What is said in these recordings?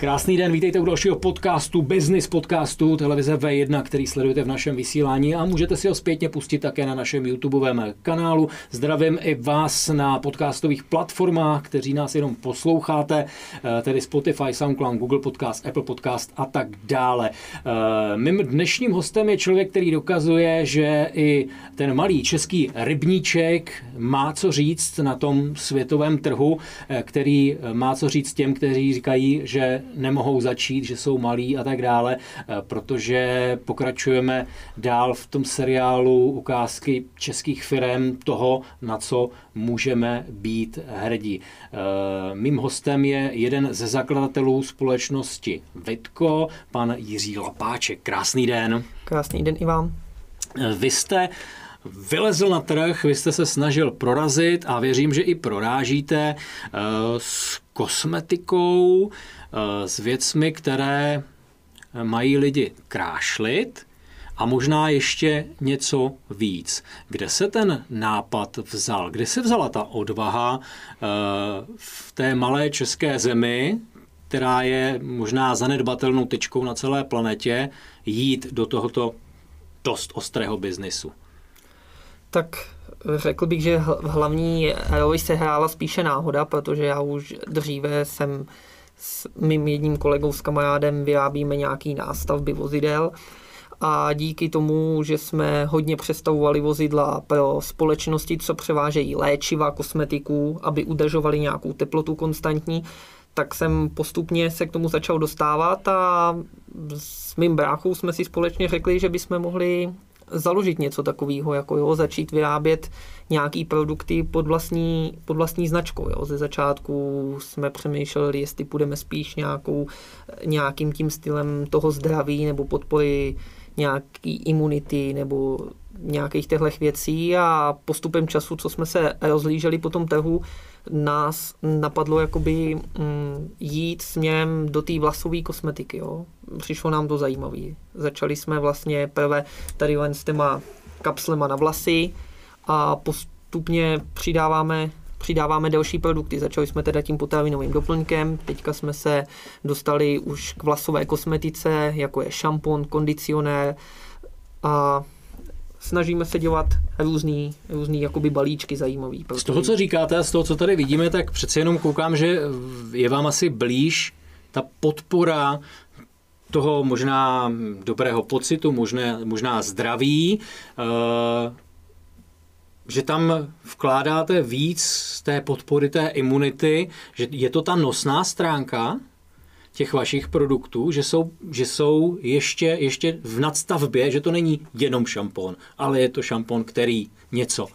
Krásný den, vítejte u dalšího podcastu, business podcastu televize V1, který sledujete v našem vysílání a můžete si ho zpětně pustit také na našem YouTubeovém kanálu. Zdravím i vás na podcastových platformách, kteří nás jenom posloucháte, eh, tedy Spotify, SoundCloud, Google Podcast, Apple Podcast a tak dále. Eh, mým dnešním hostem je člověk, který dokazuje, že i ten malý český rybníček má co říct na tom světovém trhu, eh, který má co říct těm, kteří říkají, že nemohou začít, že jsou malí a tak dále, eh, protože pokračujeme dál v tom seriálu ukázky českých firm toho, na co můžeme být hrdí. Eh, mým hostem je jeden ze zakladatelů společnosti Vitko, pan Jiří Lapáček. Krásný den. Krásný den i vám. Eh, vy jste vylezl na trh, vy jste se snažil prorazit a věřím, že i prorážíte s kosmetikou, s věcmi, které mají lidi krášlit a možná ještě něco víc. Kde se ten nápad vzal? Kde se vzala ta odvaha eh, v té malé české zemi, která je možná zanedbatelnou tyčkou na celé planetě, jít do tohoto dost ostrého biznisu? Tak řekl bych, že hlavní roli se hrála spíše náhoda, protože já už dříve jsem s mým jedním kolegou, s kamarádem vyrábíme nějaký nástavby vozidel. A díky tomu, že jsme hodně přestavovali vozidla pro společnosti, co převážejí léčiva, kosmetiku, aby udržovali nějakou teplotu konstantní, tak jsem postupně se k tomu začal dostávat a s mým bráchou jsme si společně řekli, že bychom mohli založit něco takového, jako jo, začít vyrábět nějaký produkty pod vlastní, pod vlastní značkou. Jo. Ze začátku jsme přemýšleli, jestli půjdeme spíš nějakou, nějakým tím stylem toho zdraví nebo podpory nějaký imunity nebo nějakých těchto věcí a postupem času, co jsme se rozlíželi po tom trhu, nás napadlo jakoby mm, jít směrem do té vlasové kosmetiky. Jo. Přišlo nám to zajímavé. Začali jsme vlastně prvé tady len s těma kapslema na vlasy a postupně přidáváme přidáváme další produkty. Začali jsme teda tím potravinovým doplňkem, teďka jsme se dostali už k vlasové kosmetice, jako je šampon, kondicionér a snažíme se dělat různý, různý jakoby balíčky zajímavý. Z toho, co říkáte a z toho, co tady vidíme, tak přeci jenom koukám, že je vám asi blíž ta podpora toho možná dobrého pocitu, možná, možná zdraví, uh, že tam vkládáte víc té podpory té imunity, že je to ta nosná stránka těch vašich produktů, že jsou, že jsou ještě, ještě v nadstavbě, že to není jenom šampon, ale je to šampon, který něco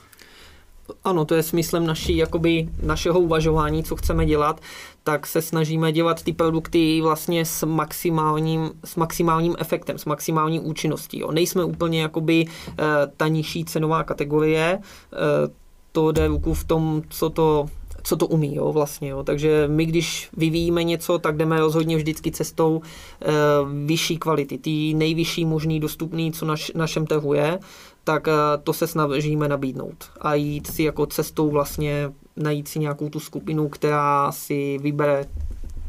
ano, to je smyslem naší, jakoby našeho uvažování, co chceme dělat, tak se snažíme dělat ty produkty vlastně s maximálním, s maximálním efektem, s maximální účinností. Jo. Nejsme úplně jakoby e, ta nižší cenová kategorie, e, to jde ruku v tom, co to co to umí, jo, vlastně, jo. Takže my, když vyvíjíme něco, tak jdeme rozhodně vždycky cestou e, vyšší kvality, ty nejvyšší možný dostupný, co naš, našem trhu je, tak eh, to se snažíme nabídnout a jít si jako cestou vlastně najít si nějakou tu skupinu, která si vybere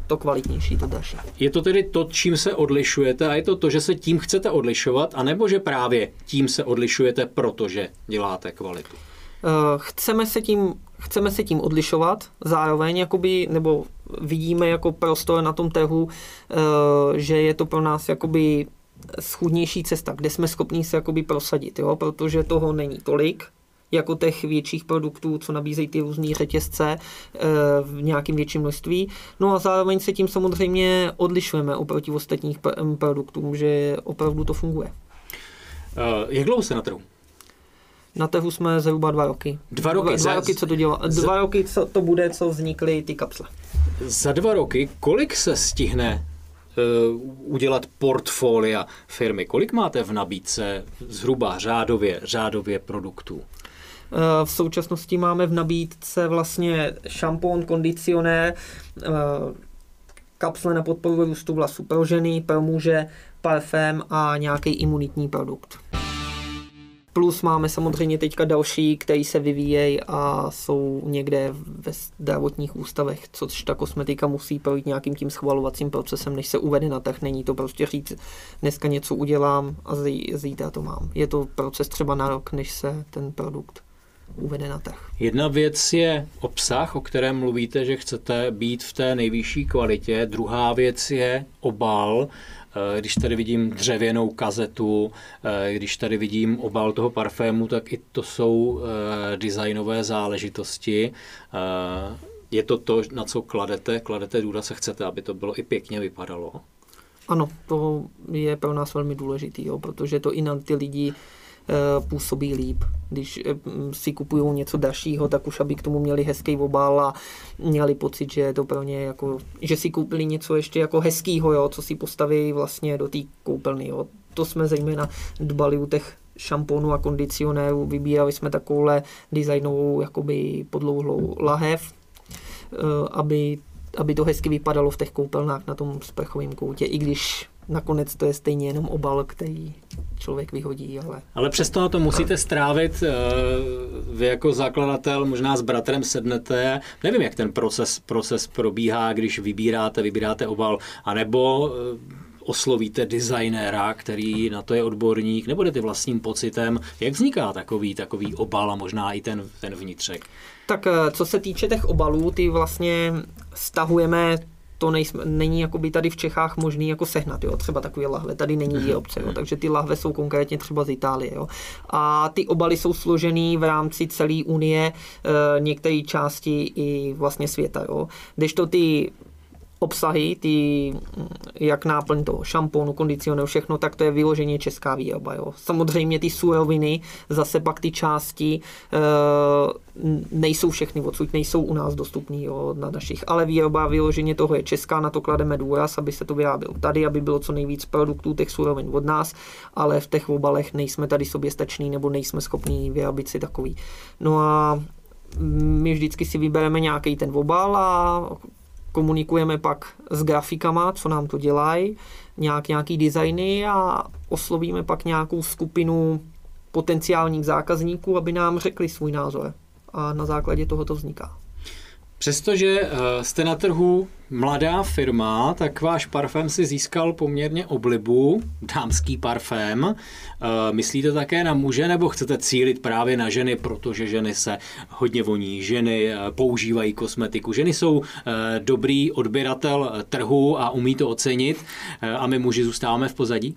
to kvalitnější, to další. Je to tedy to, čím se odlišujete a je to to, že se tím chcete odlišovat, anebo že právě tím se odlišujete, protože děláte kvalitu? Eh, chceme se tím, chceme se tím odlišovat, zároveň jakoby, nebo vidíme jako prostor na tom trhu, eh, že je to pro nás jakoby schudnější cesta, kde jsme schopni se jakoby prosadit, jo? protože toho není tolik, jako těch větších produktů, co nabízejí ty různé řetězce e, v nějakém větším množství. No a zároveň se tím samozřejmě odlišujeme oproti ostatních produktům, že opravdu to funguje. Jak dlouho se na trhu? Na trhu jsme zhruba dva roky. Dva roky? Dva, dva roky, co to dělá. Dva roky, co to bude, co vznikly ty kapsle. Za dva roky, kolik se stihne Eh, udělat portfolia firmy. Kolik máte v nabídce zhruba řádově, řádově produktů? Eh, v současnosti máme v nabídce vlastně šampon, kondicionér, eh, kapsle na podporu růstu vlasů pro ženy, pro muže, parfém a nějaký imunitní produkt. Plus máme samozřejmě teďka další, který se vyvíjejí a jsou někde ve zdravotních ústavech, což ta kosmetika musí projít nějakým tím schvalovacím procesem, než se uvede na trh. Není to prostě říct, dneska něco udělám a zítra to mám. Je to proces třeba na rok, než se ten produkt uvede na trh. Jedna věc je obsah, o kterém mluvíte, že chcete být v té nejvyšší kvalitě. Druhá věc je obal. Eh, když tady vidím dřevěnou kazetu, eh, když tady vidím obal toho parfému, tak i to jsou eh, designové záležitosti. Je to to, na co kladete, kladete důraz a chcete, aby to bylo i pěkně vypadalo? Ano, to je pro nás velmi důležitý, jo, protože to i na ty lidi působí líp. Když eh, si kupují něco dalšího, tak už aby k tomu měli hezký obal a měli pocit, že je to pro ně jako, že si koupili něco ještě jako hezkýho, jo, co si postaví vlastně do té koupelny. Jo. To jsme zejména dbali u těch šamponů a kondicionérů, vybírali jsme takovouhle designovou jakoby podlouhlou lahev, eh, aby, aby to hezky vypadalo v těch koupelnách na tom sprchovém koutě, i když nakonec to je stejně jenom obal, který člověk vyhodí. Ale, ale přesto na to musíte strávit, eh, vy jako zakladatel možná s bratrem sednete, nevím, jak ten proces, proces probíhá, když vybíráte, vybíráte obal, anebo eh, oslovíte designéra, který na to je odborník, nebo jdete vlastním pocitem, jak vzniká takový, takový obal a možná i ten, ten vnitřek? Tak eh, co se týče těch obalů, ty vlastně stahujeme to nejsme, není jakoby tady v Čechách možný jako sehnat, jo, třeba takové lahve, tady není mhm. výrobce, jo, takže ty lahve jsou konkrétně třeba z Itálie, jo. A ty obaly jsou složený v rámci celé unie, e, některé části i vlastně světa, jo. to ty obsahy, ty, jak náplň toho šampónu, kondicionéru, všechno, tak to je vyloženě česká výroba. Jo. Samozřejmě ty suroviny, zase pak ty části e, nejsou všechny odsud, nejsou u nás dostupné na našich, ale výroba vyloženě toho je česká, na to klademe důraz, aby se to vyrábělo tady, aby bylo co nejvíc produktů těch surovin od nás, ale v těch obalech nejsme tady soběstační nebo nejsme schopní vyrobit si takový. No a my vždycky si vybereme nějaký ten obal a komunikujeme pak s grafikama, co nám to dělají, nějak, nějaký designy a oslovíme pak nějakou skupinu potenciálních zákazníků, aby nám řekli svůj názor. A na základě toho to vzniká. Přestože eh, jste na trhu mladá firma, tak váš parfém si získal poměrně oblibu, dámský parfém. Eh, myslíte také na muže nebo chcete cílit právě na ženy, protože ženy se hodně voní, ženy eh, používají kosmetiku, ženy jsou dobrý odběratel trhu a umí to ocenit a my muži zůstáváme v pozadí?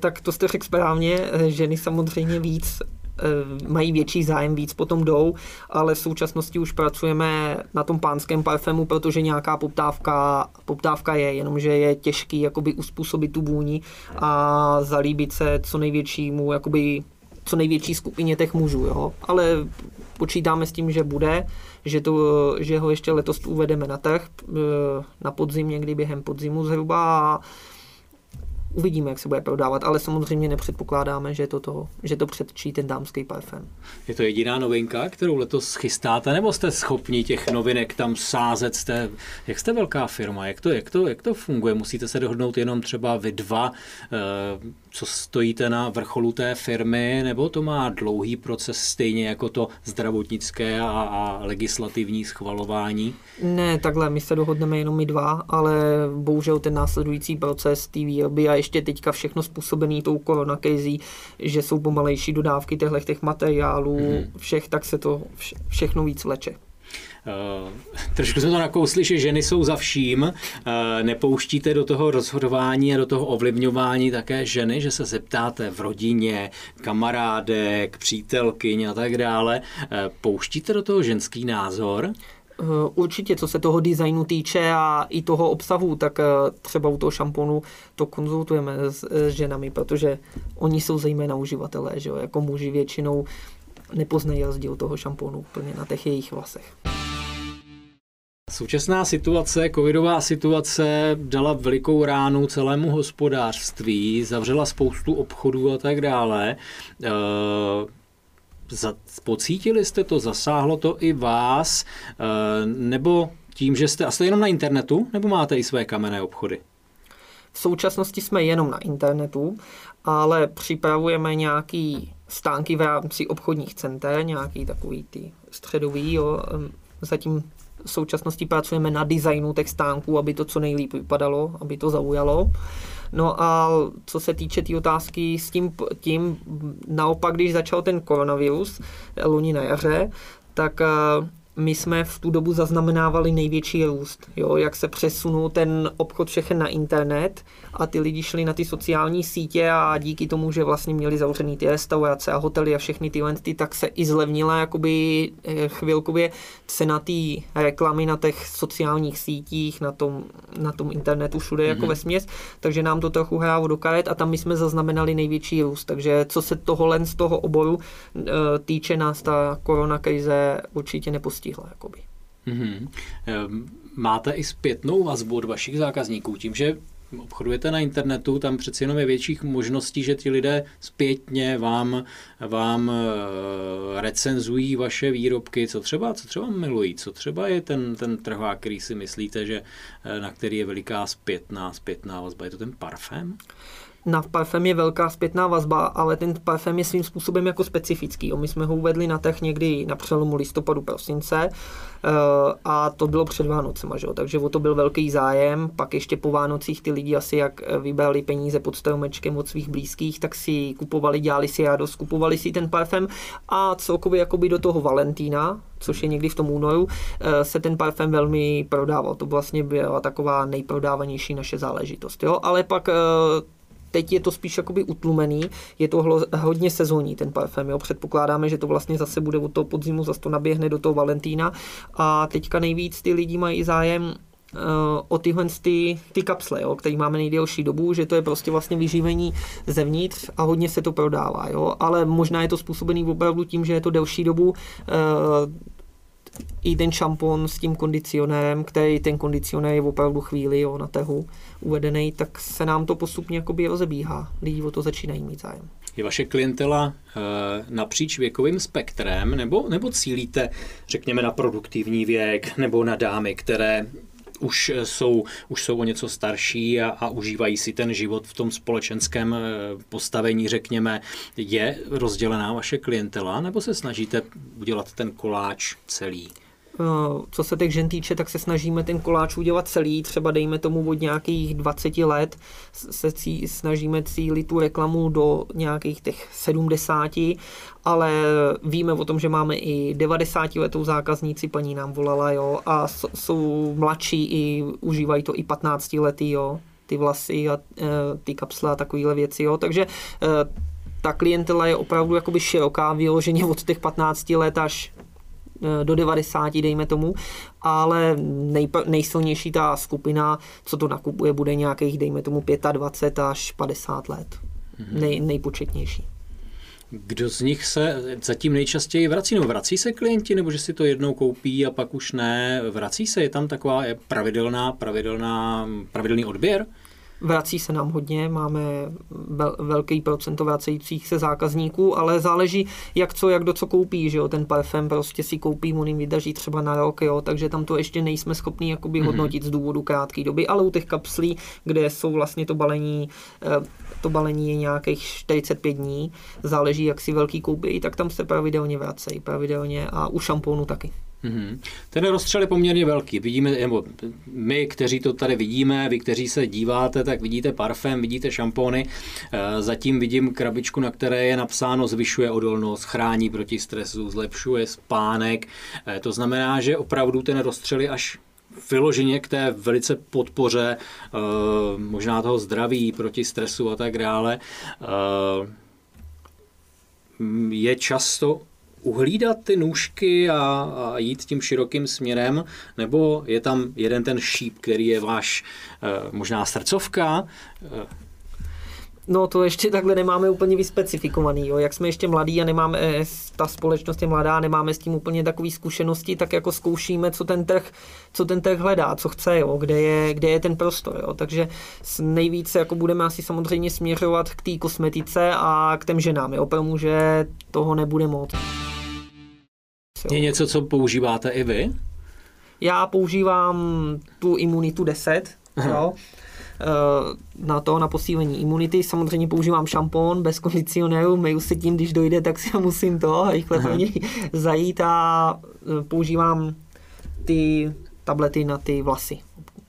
Tak to jste řekl správně, ženy samozřejmě víc Eh, mají větší zájem, víc potom jdou, ale v současnosti už pracujeme na tom pánském parfému, protože nějaká poptávka, poptávka je, jenomže je těžký jakoby uspůsobit tu vůni a zalíbit se co největšímu jakoby co největší skupině těch mužů, jo. Ale počítáme s tím, že bude, že, to, že ho ještě letos uvedeme na trh eh, na podzim, někdy během podzimu zhruba a uvidíme, jak se bude prodávat, ale samozřejmě nepředpokládáme, že to, to, že to předčí ten dámský parfém. Je to jediná novinka, kterou letos chystáte, nebo jste schopni těch novinek tam sázet? Jste, jak jste velká firma? Jak to, jak, to, jak to funguje? Musíte se dohodnout jenom třeba vy dva, eh, co stojíte na vrcholu té firmy, nebo to má dlouhý proces stejně jako to zdravotnické a, a legislativní schvalování? Ne, takhle, my se dohodneme jenom my dva, ale bohužel ten následující proces té výroby a ještě teďka všechno způsobený tou koronakrizí, že jsou pomalejší dodávky těchto těch materiálů, mm-hmm. všech, tak se to vše, všechno víc vleče. Uh, trošku jsme to nakousli, že ženy jsou za vším. Uh, nepouštíte do toho rozhodování a do toho ovlivňování také ženy, že se zeptáte v rodině, kamarádek, přítelkyň a tak dále. Uh, pouštíte do toho ženský názor? Určitě, co se toho designu týče a i toho obsahu, tak třeba u toho šamponu to konzultujeme s, s ženami, protože oni jsou zejména uživatelé, že jo? jako muži většinou nepoznají rozdíl toho šamponu úplně na těch jejich vlasech. Současná situace, covidová situace, dala velikou ránu celému hospodářství, zavřela spoustu obchodů a tak dále. Pocítili jste to, zasáhlo to i vás, e, nebo tím, že jste, a jste jenom na internetu, nebo máte i své kamenné obchody? V současnosti jsme jenom na internetu, ale připravujeme nějaký stánky v rámci obchodních center, nějaký takový ty středový, jo. Zatím v současnosti pracujeme na designu těch stánků, aby to co nejlíp vypadalo, aby to zaujalo. No a co se týče té tý otázky s tím, tím, naopak, když začal ten koronavirus loni na jaře, tak my jsme v tu dobu zaznamenávali největší růst, jo, jak se přesunul ten obchod všechen na internet a ty lidi šli na ty sociální sítě a díky tomu, že vlastně měli zavřený ty restaurace a hotely a všechny tyhle, ty, tak se i zlevnila jakoby eh, chvilkově cena té reklamy na těch sociálních sítích, na tom, na tom internetu všude mm-hmm. jako mhm. ve směs, takže nám to trochu hrálo do karet a tam my jsme zaznamenali největší růst, takže co se tohohle z toho oboru eh, týče nás ta korona krize určitě nepostihla. Jakoby. Mm-hmm. Máte i zpětnou vazbu od vašich zákazníků tím, že obchodujete na internetu, tam přeci jenom je větších možností, že ti lidé zpětně vám, vám eh, recenzují vaše výrobky, co třeba, co třeba milují, co třeba je ten, ten trhovák, který si myslíte, že eh, na který je veliká zpětná, zpětná vazba, je to ten parfém? Na parfém je velká zpětná vazba, ale ten parfém je svým způsobem jako specifický. My jsme ho uvedli na trh někdy na přelomu listopadu, prosince eh, a to bylo před Vánocema, že? takže o to byl velký zájem. Pak ještě po Vánocích ty lidi asi jak vybrali peníze pod stromečkem od svých blízkých, tak si kupovali, dělali si radost, kupovali si ten parfém a celkově jakoby do toho Valentína, což je někdy v tom únoru, eh, se ten parfém velmi prodával. To vlastně byla taková nejprodávanější naše záležitost. Jo? Ale pak eh, teď je to spíš jakoby utlumený, je to hodně sezónní ten parfém, jo. předpokládáme, že to vlastně zase bude od toho podzimu, zase to naběhne do toho Valentína a teďka nejvíc ty lidi mají zájem uh, o tyhle ty, ty kapsle, jo, který máme nejdelší dobu, že to je prostě vlastně vyživení zevnitř a hodně se to prodává, jo, ale možná je to způsobený opravdu tím, že je to delší dobu, uh, i ten šampon s tím kondicionérem, který ten kondicionér je opravdu chvíli jo, na trhu uvedený, tak se nám to postupně jakoby rozebíhá. Lidi o to začínají mít zájem. Je vaše klientela e, napříč věkovým spektrem, nebo, nebo cílíte, řekněme, na produktivní věk, nebo na dámy, které už jsou, už jsou o něco starší a, a užívají si ten život v tom společenském eh, postavení, řekněme. Je rozdělená vaše klientela, nebo se snažíte udělat ten koláč celý? Eh, co se těch žen týče, tak se snažíme ten koláč udělat celý, třeba dejme tomu od nějakých 20 let, se cí, snažíme cílit tu reklamu do nějakých těch 70, ale víme o tom, že máme i 90 letou zákazníci, paní nám volala, jo, a jsou mladší i užívají to i 15 letý, jo, ty vlasy a e, ty kapsle a takovéhle věci, jo, takže e, ta klientela je opravdu jakoby široká, vyloženě od těch 15 let až Eh, do 90, dejme tomu, ale nej, nejsilnější ta skupina, co to nakupuje, bude nějakých, dejme tomu, 25 až 50 let. Mm-hmm. Nej, nejpočetnější. Kdo z nich se zatím nejčastěji vrací? No vrací se klienti, nebo že si to jednou koupí a pak už ne? Vrací se? Je tam taková pravidelná, pravidelná, pravidelný odběr? Vrací se nám hodně, máme velký procento vracejících se zákazníků, ale záleží, jak co, jak do co koupí, že jo, ten parfém prostě si koupí, on jim vydrží třeba na rok, jo, takže tam to ještě nejsme schopni jakoby mm-hmm. hodnotit z důvodu krátké doby, ale u těch kapslí, kde jsou vlastně to balení, eh, to balení je nějakých 45 dní, záleží, jak si velký koupí, tak tam se pravidelně vracejí, pravidelně a u šampónu taky. Mm-hmm. Ten rozstřel je poměrně velký. Vidíme, nebo my, kteří to tady vidíme, vy, kteří se díváte, tak vidíte parfém, vidíte šampóny. Eh, zatím vidím krabičku, na které je napsáno zvyšuje odolnost, chrání proti stresu, zlepšuje spánek. Eh, to znamená, že opravdu ten rozstřel je až vyloženě k té velice podpoře eh, možná toho zdraví proti stresu a tak dále. Je často uhlídat ty nůžky a, a jít tím širokým směrem, nebo je tam jeden ten šíp, který je váš e, možná srdcovka? No to ještě takhle nemáme úplně vyspecifikovaný. Jo. Jak jsme ještě mladí a nemáme, eh, ta společnost je mladá, nemáme s tím úplně takové zkušenosti, tak jako zkoušíme, co ten trh, co ten trh hledá, co chce, jo, kde, je, kde je ten prostor. Jo. Takže nejvíce jako budeme asi samozřejmě směřovat k té kosmetice a k těm ženám, jo, protože toho nebude moc. Je něco, co používáte i vy? Já používám tu imunitu 10, jo. na to, na posílení imunity. Samozřejmě používám šampon bez kondicionéru, myju se tím, když dojde, tak si musím to rychle něj zajít a používám ty tablety na ty vlasy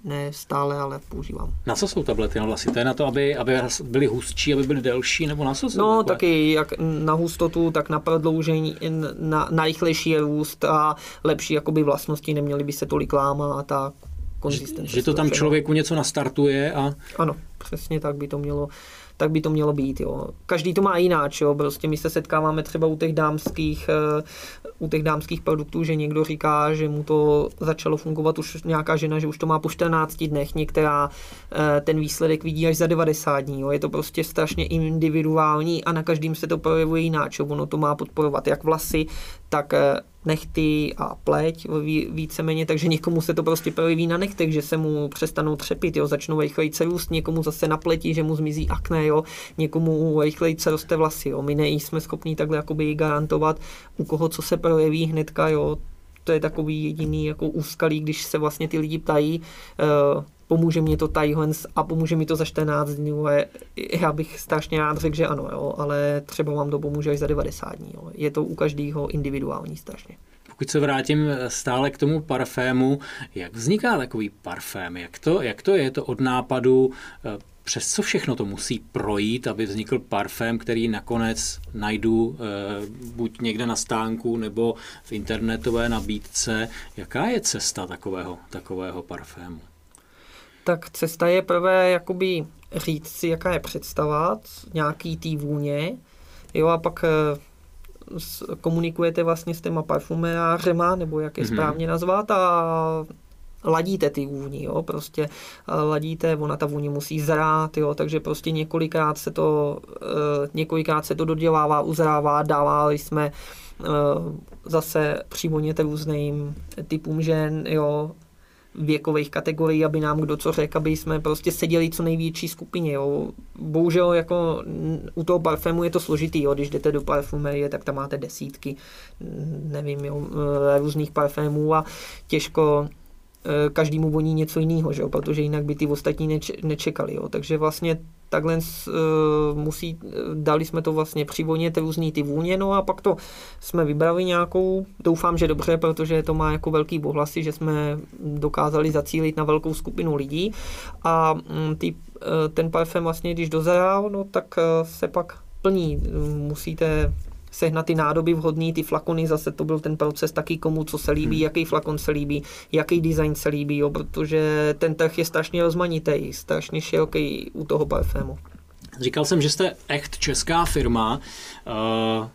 ne stále, ale používám. Na co jsou tablety na vlasy? To je na to, aby, aby byly hustší, aby byly delší, nebo na co jsou No, takové? taky jak na hustotu, tak na prodloužení, na, na rychlejší růst a lepší jakoby vlastnosti, neměly by se tolik lámat a konzistence. Že, že to tam člověku něco nastartuje a... Ano, přesně tak by to mělo tak by to mělo být. Jo. Každý to má jináč. Jo. Prostě my se setkáváme třeba u těch dámských, eh, u těch dámských produktů, že někdo říká, že mu to začalo fungovat už nějaká žena, že už to má po 14 dnech, některá eh, ten výsledek vidí až za 90 dní. Jo. Je to prostě strašně individuální a na každým se to projevuje jináč. Jo. Ono to má podporovat jak vlasy, tak eh, nechty a pleť víceméně, takže někomu se to prostě projeví na nechtech, že se mu přestanou třepit, jo, začnou rychleji růst, někomu zase na pleti, že mu zmizí akné, jo, někomu rychleji roste vlasy, jo. My nejsme schopní takhle jakoby garantovat, u koho co se projeví hnedka, jo, to je takový jediný jako úskalí, když se vlastně ty lidi ptají, uh, pomůže mě to tadyhle a pomůže mi to za 14 dní. A já bych strašně rád řekl, že ano, jo, ale třeba vám to pomůže až za 90 dní. Jo. Je to u každého individuální strašně. Pokud se vrátím stále k tomu parfému, jak vzniká takový parfém? Jak to, jak to je to od nápadu eh, přes co všechno to musí projít, aby vznikl parfém, který nakonec najdu e, buď někde na stánku nebo v internetové nabídce. Jaká je cesta takového, takového parfému? tak cesta je prvé jakoby říct si, jaká je představa, nějaký tý vůně, jo, a pak eh, komunikujete vlastně s těma parfumerářema, nebo jak je mm-hmm. správně nazvat, a ladíte ty vůni, jo, prostě eh, ladíte, ona ta vůně musí zrát, jo, takže prostě několikrát se to, eh, několikrát se to dodělává, uzrává, dávali jsme zase přivoněte různým typům žen, jo, věkových kategorií, aby nám kdo co řekl, aby jsme prostě seděli co největší skupině. Jo. Bohužel jako u toho parfému je to složitý, jo. když jdete do parfumerie, tak tam máte desítky, nevím, jo, různých parfémů a těžko každému voní něco jiného, že jo? protože jinak by ty ostatní nečekali. Jo? Takže vlastně takhle uh, musí, dali jsme to vlastně přivonět různý ty vůně, no a pak to jsme vybrali nějakou, doufám, že dobře, protože to má jako velký ohlasy, že jsme dokázali zacílit na velkou skupinu lidí a um, ty, ten parfém vlastně, když dozrál, no tak se pak plní. Musíte sehnat ty nádoby vhodný, ty flakony, zase to byl ten proces taky komu co se líbí, hmm. jaký flakon se líbí, jaký design se líbí, jo, protože ten trh je strašně rozmanitý, strašně široký u toho parfému. Říkal jsem, že jste echt česká firma. Uh,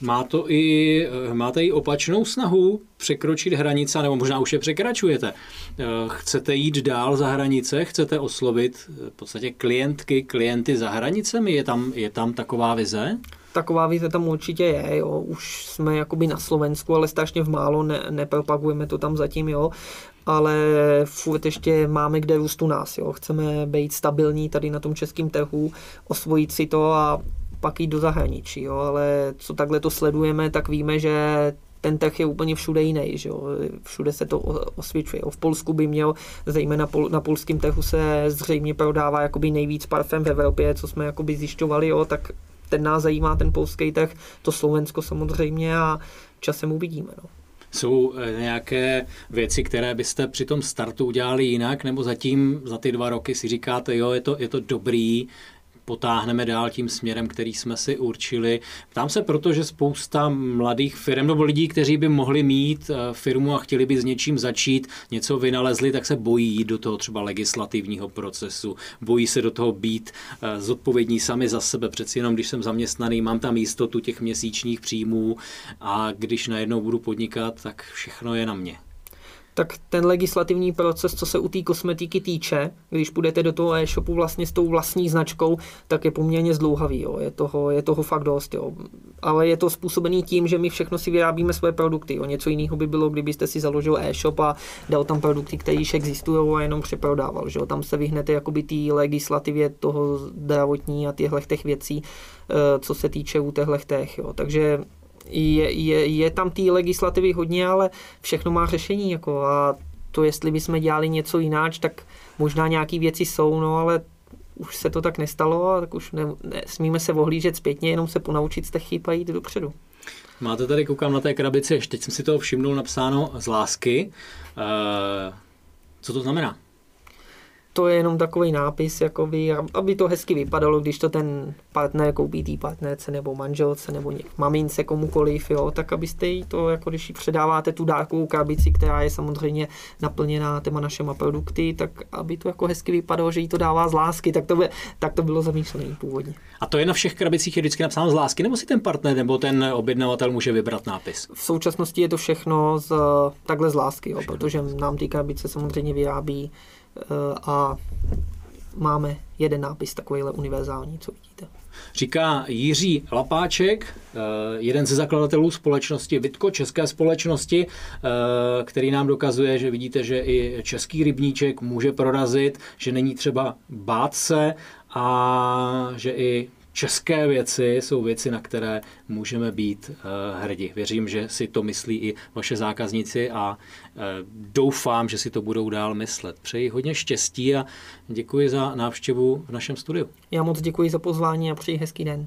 má to i, máte i opačnou snahu překročit hranice, nebo možná už je překračujete. Chcete jít dál za hranice, chcete oslovit v podstatě klientky, klienty za hranicemi? Je tam, je tam taková vize? Taková vize tam určitě je, jo. Už jsme jakoby na Slovensku, ale strašně v málo, ne, nepropagujeme to tam zatím, jo. Ale furt ještě máme kde růst u nás, jo. Chceme být stabilní tady na tom českém trhu, osvojit si to a pak jít do zahraničí, jo. Ale co takhle to sledujeme, tak víme, že ten trh je úplně všude jiný, že jo? všude se to osvědčuje. V Polsku by měl, zejména na polském trhu se zřejmě prodává jakoby nejvíc parfém v Evropě, co jsme jakoby zjišťovali, jo? tak ten nás zajímá, ten polský trh, to Slovensko samozřejmě a časem uvidíme. No. Jsou eh, nějaké věci, které byste při tom startu udělali jinak, nebo zatím za ty dva roky si říkáte, jo, je to, je to dobrý, potáhneme dál tím směrem, který jsme si určili. Ptám se proto, že spousta mladých firm nebo lidí, kteří by mohli mít eh, firmu a chtěli by s něčím začít, něco vynalezli, tak se bojí jít do toho třeba legislativního procesu, bojí se do toho být eh, zodpovědní sami za sebe. Přeci jenom, když jsem zaměstnaný, mám tam jistotu těch měsíčních příjmů a když najednou budu podnikat, tak všechno je na mě tak ten legislativní proces, co se u té kosmetiky týče, když půjdete do toho e-shopu vlastně s tou vlastní značkou, tak je poměrně zdlouhavý. Jo. Je, toho, je toho fakt dost. Jo. Ale je to způsobený tím, že my všechno si vyrábíme svoje produkty. Jo. Něco jiného by bylo, kdybyste si založil e-shop a dal tam produkty, které již existují a jenom přeprodával. Že jo. Tam se vyhnete jakoby té legislativě toho zdravotní a těchto těch věcí, eh, co se týče u těchto těch. Jo. Takže je, je, je tam té legislativy hodně, ale všechno má řešení. Jako a To, jestli bychom dělali něco jináč, tak možná nějaké věci jsou, no ale už se to tak nestalo, tak už ne, ne, smíme se ohlížet zpětně, jenom se ponaučit z těch chyb a jít dopředu. Máte tady, koukám na té krabici, ještě teď jsem si toho všimnul, napsáno z lásky. E, co to znamená? To je jenom takový nápis, jakoby, aby to hezky vypadalo, když to ten partner koupí té partnerce nebo manželce nebo něk, mamince, komukoliv, jo, tak abyste jí to, jako když jí předáváte tu dárkovou krabici, která je samozřejmě naplněná těma našima produkty, tak aby to jako hezky vypadalo, že jí to dává z lásky, tak to, by, tak to bylo zamýšlené původně. A to je na všech krabicích je vždycky napsáno z lásky, nebo si ten partner nebo ten objednavatel může vybrat nápis? V současnosti je to všechno z, takhle z lásky, jo, protože nám ty krabice samozřejmě vyrábí a máme jeden nápis takovýhle univerzální, co vidíte. Říká Jiří Lapáček, eh, jeden ze zakladatelů společnosti Vitko, české společnosti, eh, který nám dokazuje, že vidíte, že i český rybníček může prorazit, že není třeba bát se a že i české věci jsou věci, na které můžeme být uh, hrdí. Věřím, že si to myslí i vaše zákazníci a uh, doufám, že si to budou dál myslet. Přeji hodně štěstí a děkuji za návštěvu v našem studiu. Já moc děkuji za pozvání a přeji hezký den.